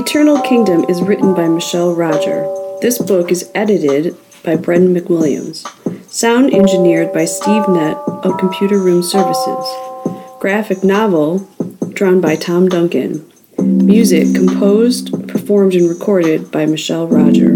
Eternal Kingdom is written by Michelle Roger. This book is edited by Brendan McWilliams. Sound engineered by Steve Nett of Computer Room Services. Graphic novel drawn by Tom Duncan. Music composed, performed, and recorded by Michelle Roger.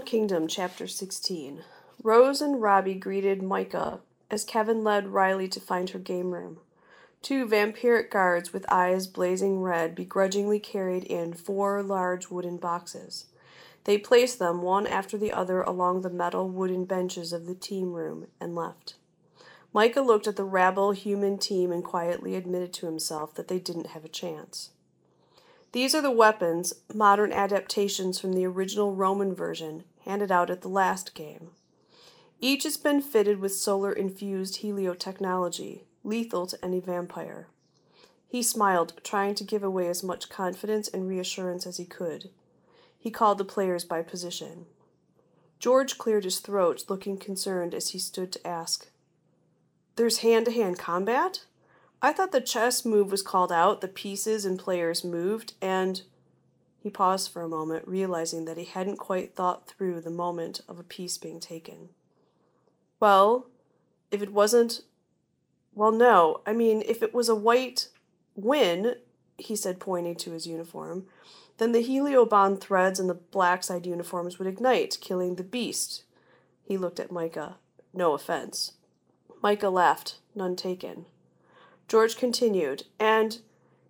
Eternal Kingdom, Chapter 16. Rose and Robbie greeted Micah as Kevin led Riley to find her game room. Two vampiric guards with eyes blazing red begrudgingly carried in four large wooden boxes. They placed them one after the other along the metal wooden benches of the team room and left. Micah looked at the rabble human team and quietly admitted to himself that they didn't have a chance. These are the weapons, modern adaptations from the original Roman version, handed out at the last game. Each has been fitted with solar infused helio technology, lethal to any vampire. He smiled, trying to give away as much confidence and reassurance as he could. He called the players by position. George cleared his throat, looking concerned as he stood to ask, There's hand to hand combat? I thought the chess move was called out, the pieces and players moved, and. He paused for a moment, realizing that he hadn't quite thought through the moment of a piece being taken. Well, if it wasn't. Well, no. I mean, if it was a white win, he said, pointing to his uniform, then the heliobond threads in the black side uniforms would ignite, killing the beast. He looked at Micah. No offense. Micah laughed, none taken. George continued, and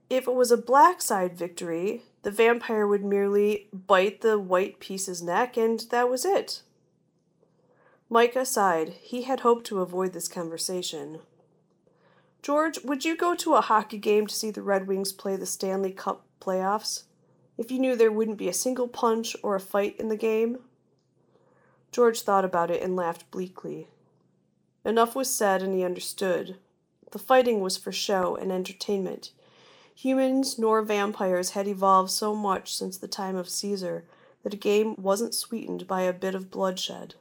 if it was a black side victory, the vampire would merely bite the white piece's neck, and that was it. Micah sighed. He had hoped to avoid this conversation. George, would you go to a hockey game to see the Red Wings play the Stanley Cup playoffs? If you knew there wouldn't be a single punch or a fight in the game? George thought about it and laughed bleakly. Enough was said, and he understood. The fighting was for show and entertainment. Humans nor vampires had evolved so much since the time of Caesar that a game wasn't sweetened by a bit of bloodshed.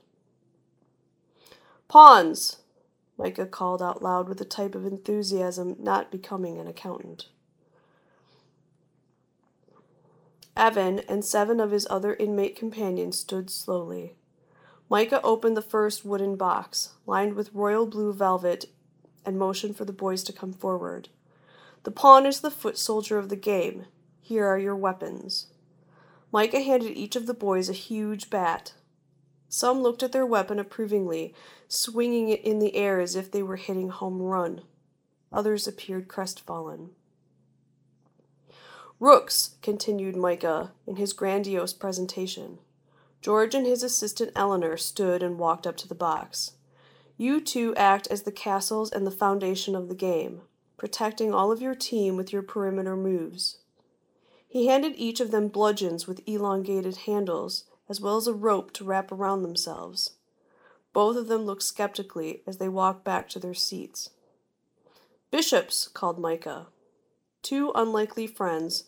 Pawns! Micah called out loud with a type of enthusiasm not becoming an accountant. Evan and seven of his other inmate companions stood slowly. Micah opened the first wooden box, lined with royal blue velvet and motioned for the boys to come forward. The pawn is the foot soldier of the game. Here are your weapons. Micah handed each of the boys a huge bat. Some looked at their weapon approvingly, swinging it in the air as if they were hitting home run. Others appeared crestfallen. Rooks, continued Micah in his grandiose presentation. George and his assistant Eleanor stood and walked up to the box. You two act as the castles and the foundation of the game, protecting all of your team with your perimeter moves. He handed each of them bludgeons with elongated handles, as well as a rope to wrap around themselves. Both of them looked skeptically as they walked back to their seats. Bishops, called Micah. Two unlikely friends,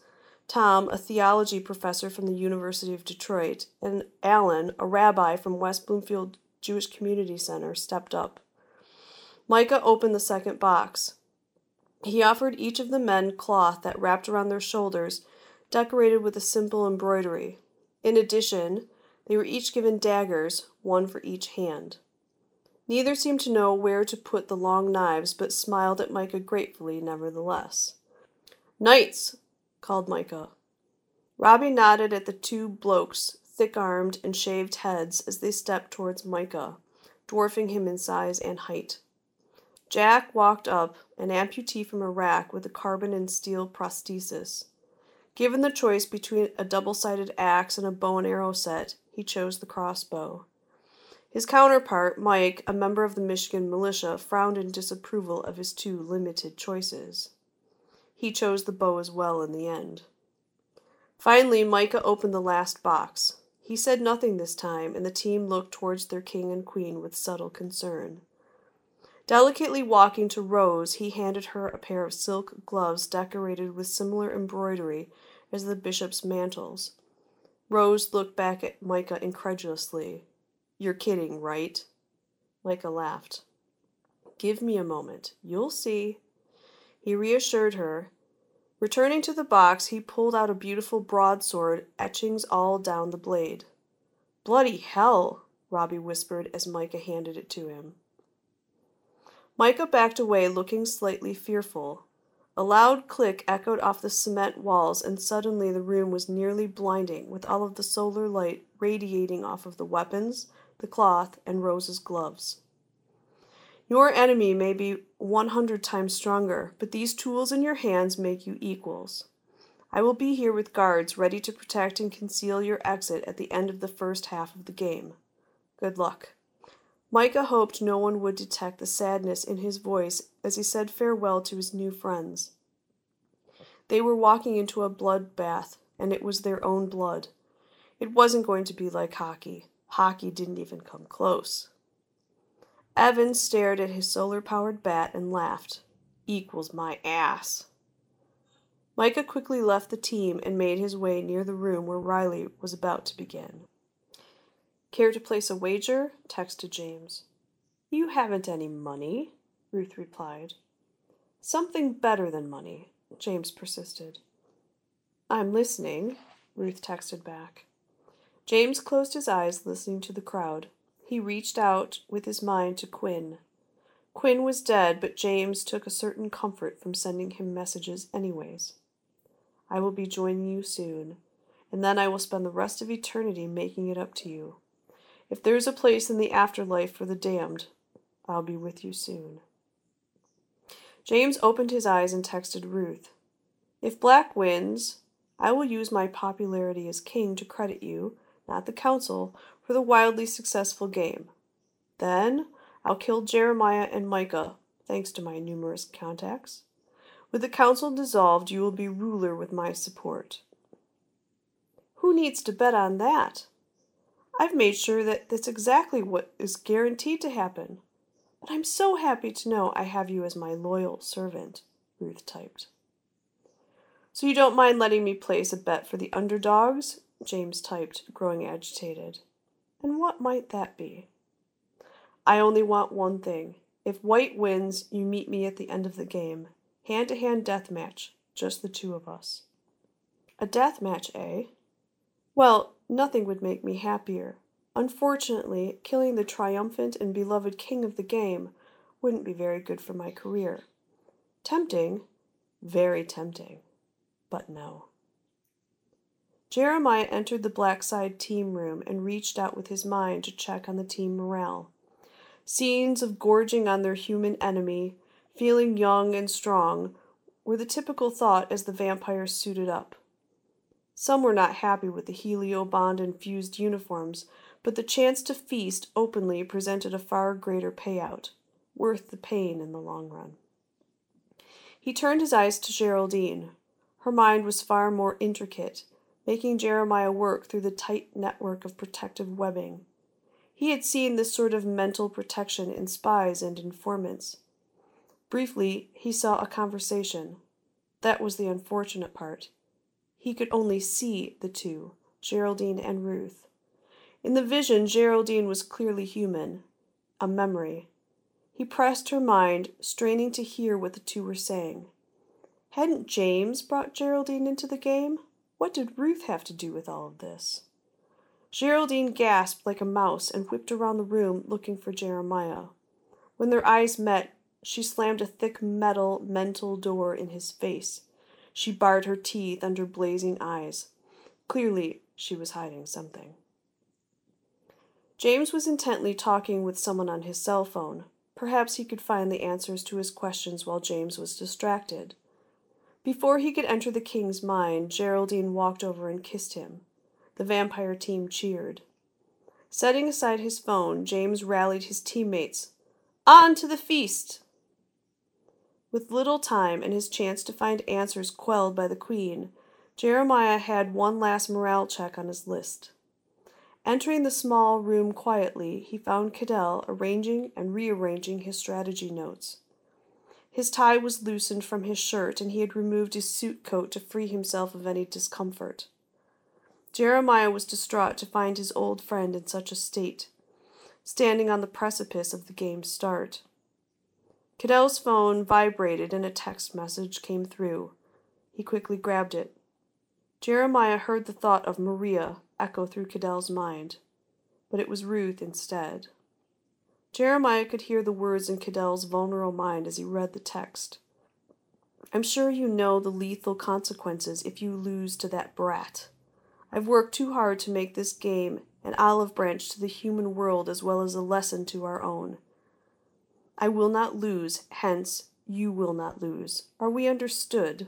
Tom, a theology professor from the University of Detroit, and Alan, a rabbi from West Bloomfield Jewish Community Center, stepped up. Micah opened the second box. He offered each of the men cloth that wrapped around their shoulders, decorated with a simple embroidery. In addition, they were each given daggers, one for each hand. Neither seemed to know where to put the long knives, but smiled at Micah gratefully, nevertheless. Knights, called Micah. Robbie nodded at the two blokes thick armed and shaved heads as they stepped towards Micah, dwarfing him in size and height. Jack walked up, an amputee from Iraq with a carbon and steel prosthesis. Given the choice between a double sided axe and a bow and arrow set, he chose the crossbow. His counterpart, Mike, a member of the Michigan militia, frowned in disapproval of his two limited choices. He chose the bow as well in the end. Finally, Micah opened the last box. He said nothing this time, and the team looked towards their king and queen with subtle concern. Delicately walking to Rose, he handed her a pair of silk gloves decorated with similar embroidery as the bishop's mantles. Rose looked back at Micah incredulously. You're kidding, right? Micah laughed. Give me a moment. You'll see. He reassured her. Returning to the box, he pulled out a beautiful broadsword, etchings all down the blade. Bloody hell, Robbie whispered as Micah handed it to him. Micah backed away, looking slightly fearful. A loud click echoed off the cement walls, and suddenly the room was nearly blinding, with all of the solar light radiating off of the weapons, the cloth, and Rose's gloves. Your enemy may be 100 times stronger, but these tools in your hands make you equals. I will be here with guards ready to protect and conceal your exit at the end of the first half of the game. Good luck. Micah hoped no one would detect the sadness in his voice as he said farewell to his new friends. They were walking into a bloodbath, and it was their own blood. It wasn't going to be like hockey. Hockey didn't even come close. Evan stared at his solar powered bat and laughed. Equals my ass. Micah quickly left the team and made his way near the room where Riley was about to begin. Care to place a wager? texted James. You haven't any money, Ruth replied. Something better than money, James persisted. I'm listening, Ruth texted back. James closed his eyes, listening to the crowd. He reached out with his mind to Quinn. Quinn was dead, but James took a certain comfort from sending him messages anyways. I will be joining you soon, and then I will spend the rest of eternity making it up to you. If there is a place in the afterlife for the damned, I'll be with you soon. James opened his eyes and texted Ruth. If Black wins, I will use my popularity as king to credit you, not the council, for the wildly successful game. Then I'll kill Jeremiah and Micah, thanks to my numerous contacts. With the council dissolved, you will be ruler with my support. Who needs to bet on that? I've made sure that that's exactly what is guaranteed to happen. But I'm so happy to know I have you as my loyal servant, Ruth typed. So you don't mind letting me place a bet for the underdogs? James typed, growing agitated. And what might that be? I only want one thing. If White wins, you meet me at the end of the game. Hand to hand death match, just the two of us. A death match, eh? Well, nothing would make me happier. Unfortunately, killing the triumphant and beloved king of the game wouldn't be very good for my career. Tempting, very tempting, but no. Jeremiah entered the Blackside team room and reached out with his mind to check on the team morale. Scenes of gorging on their human enemy, feeling young and strong, were the typical thought as the vampires suited up. Some were not happy with the helio bond infused uniforms, but the chance to feast openly presented a far greater payout, worth the pain in the long run. He turned his eyes to Geraldine. Her mind was far more intricate, making Jeremiah work through the tight network of protective webbing. He had seen this sort of mental protection in spies and informants. Briefly, he saw a conversation. That was the unfortunate part. He could only see the two, Geraldine and Ruth. In the vision, Geraldine was clearly human, a memory. He pressed her mind, straining to hear what the two were saying. Hadn't James brought Geraldine into the game? What did Ruth have to do with all of this? Geraldine gasped like a mouse and whipped around the room looking for Jeremiah. When their eyes met, she slammed a thick metal mental door in his face. She bared her teeth under blazing eyes. Clearly, she was hiding something. James was intently talking with someone on his cell phone. Perhaps he could find the answers to his questions while James was distracted. Before he could enter the king's mind, Geraldine walked over and kissed him. The vampire team cheered. Setting aside his phone, James rallied his teammates. On to the feast! With little time and his chance to find answers quelled by the queen, Jeremiah had one last morale check on his list. Entering the small room quietly, he found Cadell arranging and rearranging his strategy notes. His tie was loosened from his shirt, and he had removed his suit coat to free himself of any discomfort. Jeremiah was distraught to find his old friend in such a state, standing on the precipice of the game's start. Cadell's phone vibrated and a text message came through. He quickly grabbed it. Jeremiah heard the thought of Maria echo through Cadell's mind, but it was Ruth instead. Jeremiah could hear the words in Cadell's vulnerable mind as he read the text. I'm sure you know the lethal consequences if you lose to that brat. I've worked too hard to make this game an olive branch to the human world as well as a lesson to our own. I will not lose, hence, you will not lose. Are we understood?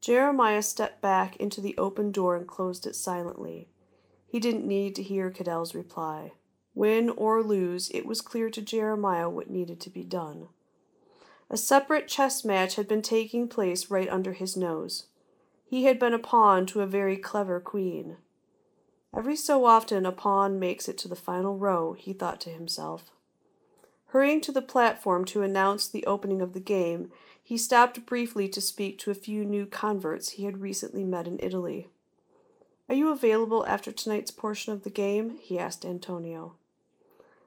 Jeremiah stepped back into the open door and closed it silently. He didn't need to hear Cadell's reply. Win or lose, it was clear to Jeremiah what needed to be done. A separate chess match had been taking place right under his nose. He had been a pawn to a very clever queen. Every so often a pawn makes it to the final row, he thought to himself. Hurrying to the platform to announce the opening of the game, he stopped briefly to speak to a few new converts he had recently met in Italy. Are you available after tonight's portion of the game? he asked Antonio.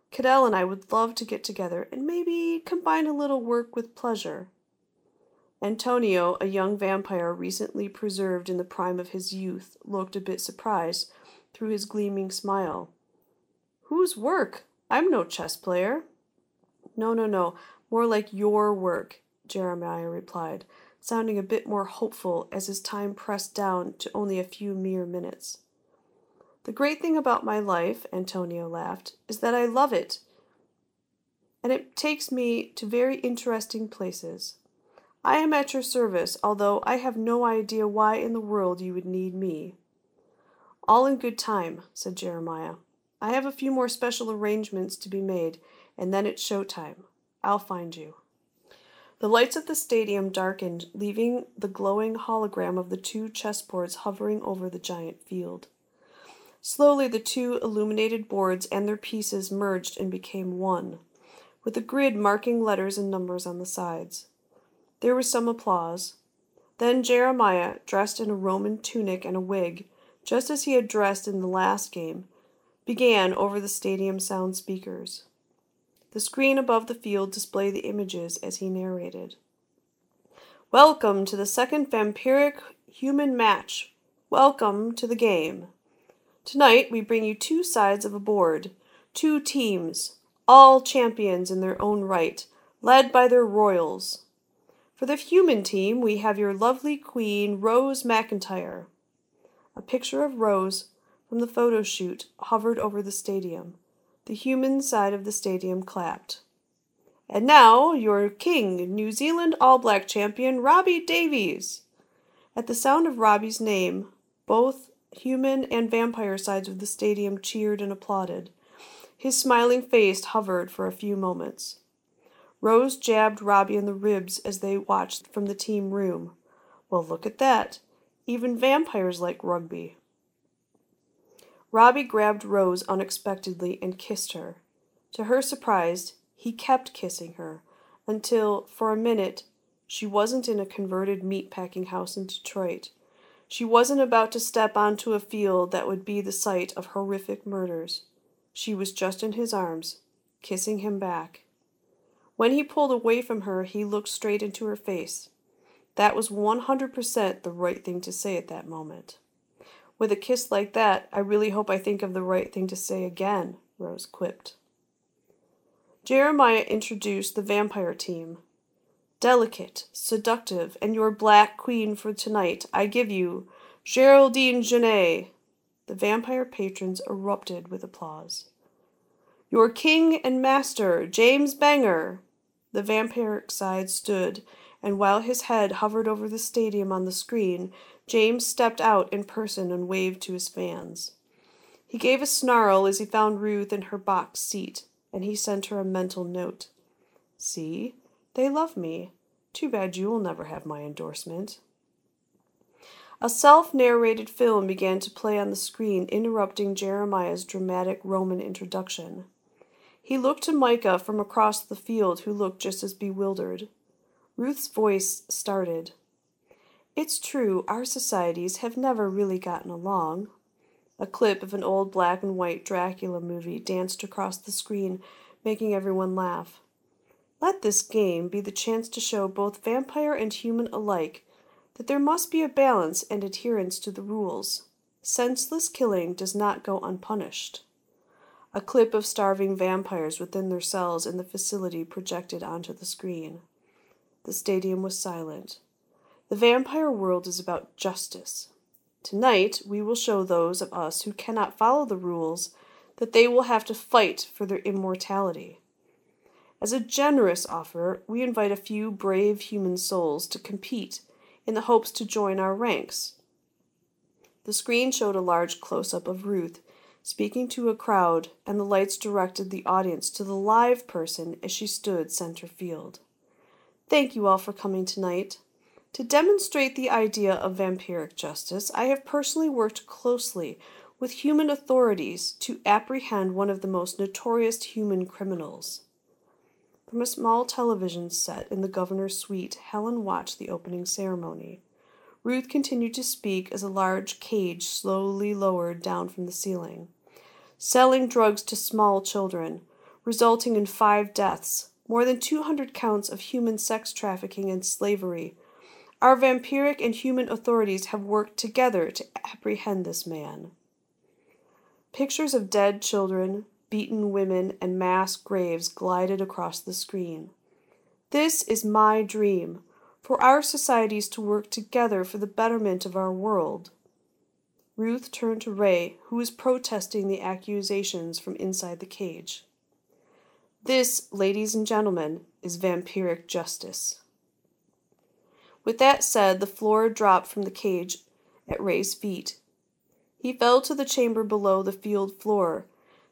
Cadell and I would love to get together and maybe combine a little work with pleasure. Antonio, a young vampire recently preserved in the prime of his youth, looked a bit surprised through his gleaming smile. Whose work? I'm no chess player. No, no, no, more like your work, Jeremiah replied, sounding a bit more hopeful as his time pressed down to only a few mere minutes. The great thing about my life, Antonio laughed, is that I love it. And it takes me to very interesting places. I am at your service, although I have no idea why in the world you would need me. All in good time, said Jeremiah. I have a few more special arrangements to be made, and then it's show time. I'll find you. The lights of the stadium darkened, leaving the glowing hologram of the two chessboards hovering over the giant field. Slowly, the two illuminated boards and their pieces merged and became one, with a grid marking letters and numbers on the sides. There was some applause. Then Jeremiah, dressed in a Roman tunic and a wig, just as he had dressed in the last game, began over the stadium sound speakers. The screen above the field displayed the images as he narrated. Welcome to the second vampiric human match. Welcome to the game. Tonight, we bring you two sides of a board, two teams, all champions in their own right, led by their royals. For the human team, we have your lovely queen, Rose McIntyre. A picture of Rose from the photo shoot hovered over the stadium. The human side of the stadium clapped. And now, your king, New Zealand All Black champion, Robbie Davies. At the sound of Robbie's name, both Human and vampire sides of the stadium cheered and applauded. His smiling face hovered for a few moments. Rose jabbed Robbie in the ribs as they watched from the team room. Well, look at that. Even vampires like rugby. Robbie grabbed Rose unexpectedly and kissed her. To her surprise, he kept kissing her until, for a minute, she wasn't in a converted meat packing house in Detroit. She wasn't about to step onto a field that would be the site of horrific murders. She was just in his arms, kissing him back. When he pulled away from her, he looked straight into her face. That was 100% the right thing to say at that moment. With a kiss like that, I really hope I think of the right thing to say again, Rose quipped. Jeremiah introduced the vampire team. Delicate, seductive, and your black queen for tonight, I give you Geraldine Genet. The vampire patrons erupted with applause. Your king and master, James Banger. The vampiric side stood, and while his head hovered over the stadium on the screen, James stepped out in person and waved to his fans. He gave a snarl as he found Ruth in her box seat, and he sent her a mental note. See, they love me. Too bad you will never have my endorsement. A self narrated film began to play on the screen, interrupting Jeremiah's dramatic Roman introduction. He looked to Micah from across the field, who looked just as bewildered. Ruth's voice started. It's true, our societies have never really gotten along. A clip of an old black and white Dracula movie danced across the screen, making everyone laugh. Let this game be the chance to show both vampire and human alike that there must be a balance and adherence to the rules. Senseless killing does not go unpunished. A clip of starving vampires within their cells in the facility projected onto the screen. The stadium was silent. The vampire world is about justice. Tonight, we will show those of us who cannot follow the rules that they will have to fight for their immortality. As a generous offer, we invite a few brave human souls to compete in the hopes to join our ranks. The screen showed a large close up of Ruth speaking to a crowd, and the lights directed the audience to the live person as she stood center field. Thank you all for coming tonight. To demonstrate the idea of vampiric justice, I have personally worked closely with human authorities to apprehend one of the most notorious human criminals. From a small television set in the governor's suite, Helen watched the opening ceremony. Ruth continued to speak as a large cage slowly lowered down from the ceiling. Selling drugs to small children, resulting in five deaths, more than 200 counts of human sex trafficking and slavery, our vampiric and human authorities have worked together to apprehend this man. Pictures of dead children, beaten women, and mass graves glided across the screen. This is my dream for our societies to work together for the betterment of our world. Ruth turned to Ray, who was protesting the accusations from inside the cage. This, ladies and gentlemen, is vampiric justice. With that said, the floor dropped from the cage at Ray's feet. He fell to the chamber below the field floor.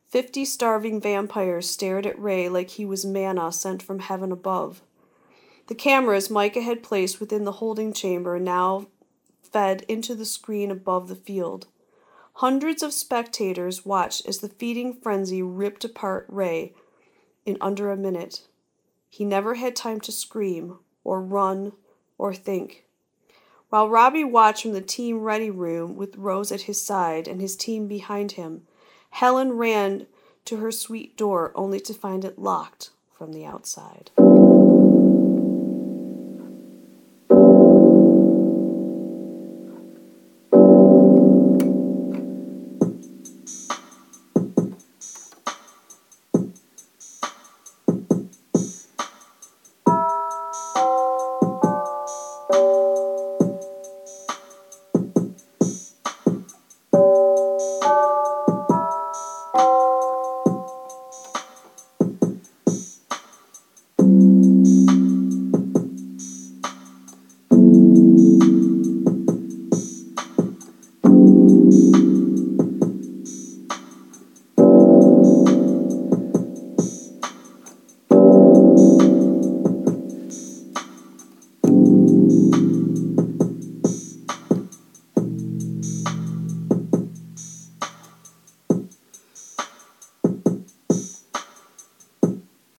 Fifty starving vampires stared at Ray like he was manna sent from heaven above. The cameras Micah had placed within the holding chamber now fed into the screen above the field. Hundreds of spectators watched as the feeding frenzy ripped apart Ray in under a minute. He never had time to scream or run or think. While Robbie watched from the team ready room with Rose at his side and his team behind him, Helen ran to her suite door only to find it locked from the outside.